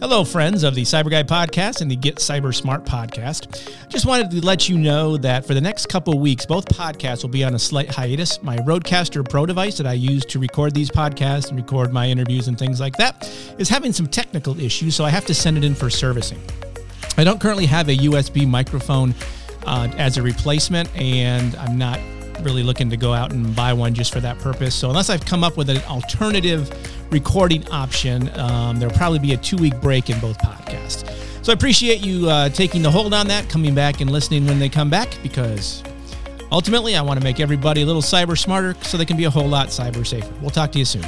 Hello, friends of the CyBUr Guy podcast and the Get CyBUr Smart podcast. Just wanted to let you know that for the next couple weeks, both podcasts will be on a slight hiatus. My Rodecaster Pro device that I use to record these podcasts and record my interviews and things like that is having some technical issues, so I have to send it in for servicing. I don't currently have a USB microphone uh, as a replacement, and I'm not really looking to go out and buy one just for that purpose. So unless I've come up with an alternative recording option, um, there'll probably be a two week break in both podcasts. So I appreciate you uh, taking the hold on that, coming back and listening when they come back, because ultimately I want to make everybody a little cyber smarter so they can be a whole lot cyber safer. We'll talk to you soon.